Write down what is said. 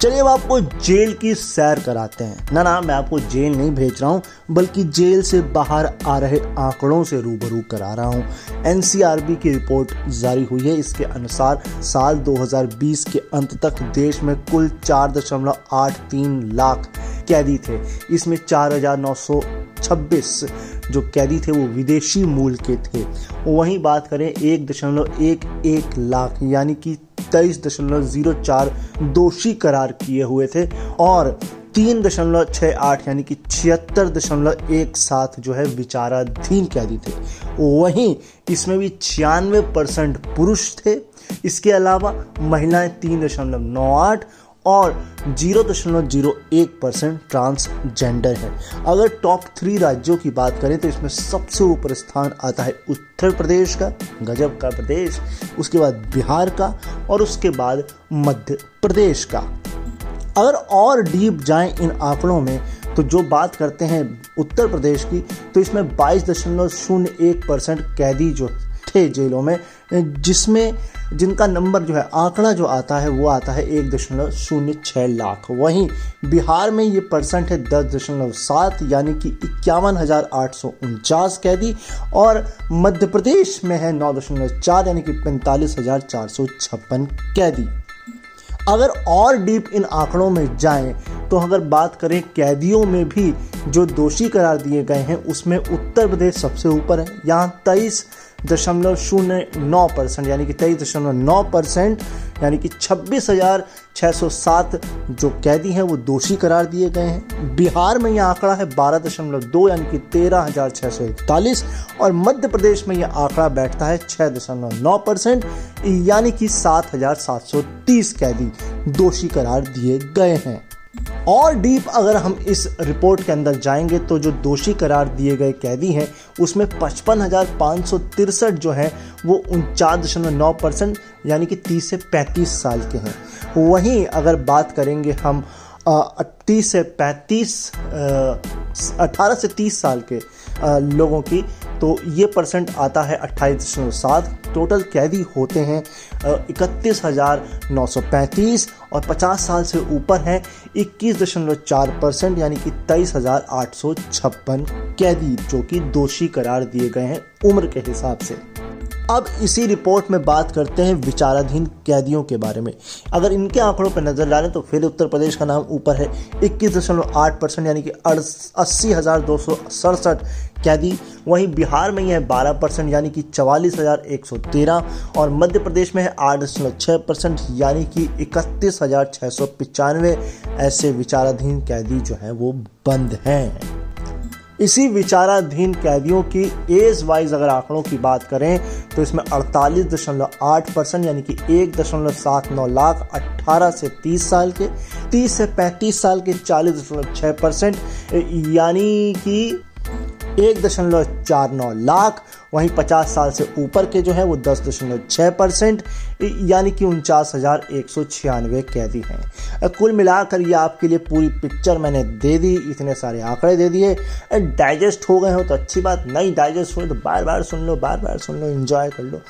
चलिए अब आपको जेल की सैर कराते हैं। ना ना मैं आपको जेल नहीं भेज रहा हूँ बल्कि जेल से बाहर आ रहे आंकड़ों से रूबरू करा रहा हूँ। एनसीआरबी की रिपोर्ट जारी हुई है। इसके अनुसार साल 2020 के अंत तक देश में कुल 4.83 लाख कैदी थे। इसमें 4,926 जो कैदी थे वो विदेशी मूल के थे। वहीं बात करें एक दशमलव एक एक लाख यानी कि तेईस दशमलव ज़ीरो चार दोषी करार किए हुए थे और तीन दशमलव छः आठ यानी कि छिहत्तर दशमलव एक सात जो है विचाराधीन कैदी थे। वहीं इसमें भी छियानवे परसेंट पुरुष थे। इसके अलावा महिलाएँ तीन दशमलव नौ आठ और ज़ीरो दशमलव ज़ीरो एक परसेंट ट्रांसजेंडर है। अगर टॉप थ्री राज्यों की बात करें तो इसमें सबसे ऊपर स्थान आता है उत्तर प्रदेश का, गजब का प्रदेश, उसके बाद बिहार का और उसके बाद मध्य प्रदेश का। अगर और डीप जाएँ इन आंकड़ों में तो जो बात करते हैं उत्तर प्रदेश की तो इसमें बाईस दशमलव शून्य एक परसेंट कैदी जो थे जेलों में, जिसमें जिनका नंबर जो है, आंकड़ा जो आता है, वो आता है एक दशमलव शून्य छः लाख। वहीं बिहार में ये परसेंट है दस दशमलव सात, यानी कि इक्यावन हज़ार आठ सौ उनचास कैदी, और मध्य प्रदेश में है नौ दशमलव चार, यानी कि पैंतालीस हज़ार चार सौ छप्पन कैदी। अगर और डीप इन आंकड़ों में जाएँ तो अगर बात करें कैदियों में भी जो दोषी करार दिए गए हैं, उसमें उत्तर प्रदेश सबसे ऊपर है, यहाँ तेईस दशमलव शून्य नौ परसेंट, यानी कि तेईस दशमलव नौ परसेंट, यानी कि छब्बीस हज़ार छः सौ सात जो कैदी हैं, वो दोषी करार दिए गए हैं। बिहार में यह आंकड़ा है बारह दशमलव दो, यानी कि तेरह हज़ार छः सौ इकतालीस, और मध्य प्रदेश में यह आंकड़ा बैठता है छः दशमलव नौ परसेंट, यानी कि सात हज़ार सात सौ तीस कैदी दोषी करार दिए गए हैं। और डीप अगर हम इस रिपोर्ट के अंदर जाएँगे तो जो दोषी करार दिए गए कैदी हैं, उसमें पचपन हज़ार पाँच सौ तिरसठ जो है, वो उनचास दशमलव नौ परसेंट, यानी कि तीस से पैंतीस साल के हैं। वहीं अगर बात करेंगे हम तीस से पैंतीस अठारह से तीस साल के लोगों की तो ये परसेंट आता है अट्ठाईस दशमलव सात। टोटल कैदी होते हैं इकतीस हज़ार नौ सौ पैंतीस और पचास साल से ऊपर हैं, इक्कीस दशमलव चार परसेंट, यानी कि तेईस हज़ार आठ सौ छप्पन कैदी, जो कि दोषी करार दिए गए हैं उम्र के हिसाब से। अब इसी रिपोर्ट में बात करते हैं विचाराधीन कैदियों के बारे में। अगर इनके आंकड़ों पर नज़र डालें तो फिर उत्तर प्रदेश का नाम ऊपर है। इक्कीस दशमलव आठ परसेंट, यानी कि अस्सी हज़ार दो सौ सड़सठ कैदी। वहीं बिहार में ही है बारह परसेंट, यानी कि चवालीस हज़ार एक सौ तेरह, और मध्य प्रदेश में है आठ दशमलव छः परसेंट, यानी कि इकतीस हज़ार छः सौ पिचानवे। ऐसे विचाराधीन कैदी जो हैं वो बंद हैं। इसी विचाराधीन कैदियों की एज वाइज अगर आंकड़ों की बात करें तो इसमें अड़तालीस दशमलव आठ परसेंट, यानी कि एक दशमलव सात नौ लाख अट्ठारह से तीस साल के, तीस से पैंतीस साल के, चालीस दशमलव छः परसेंट, यानी कि एक दशमलव चार नौ लाख, वहीं पचास साल से ऊपर के जो है वो दस दशमलव छः परसेंट यानी कि उनचास हज़ार एक सौ छियानवे कैदी हैं। कुल मिलाकर ये आपके लिए पूरी पिक्चर मैंने दे दी, इतने सारे आंकड़े दे दिए। डाइजेस्ट हो गए हो तो अच्छी बात, नहीं डाइजेस्ट हुए तो बार बार सुन लो, बार बार सुन लो इन्जॉय कर लो।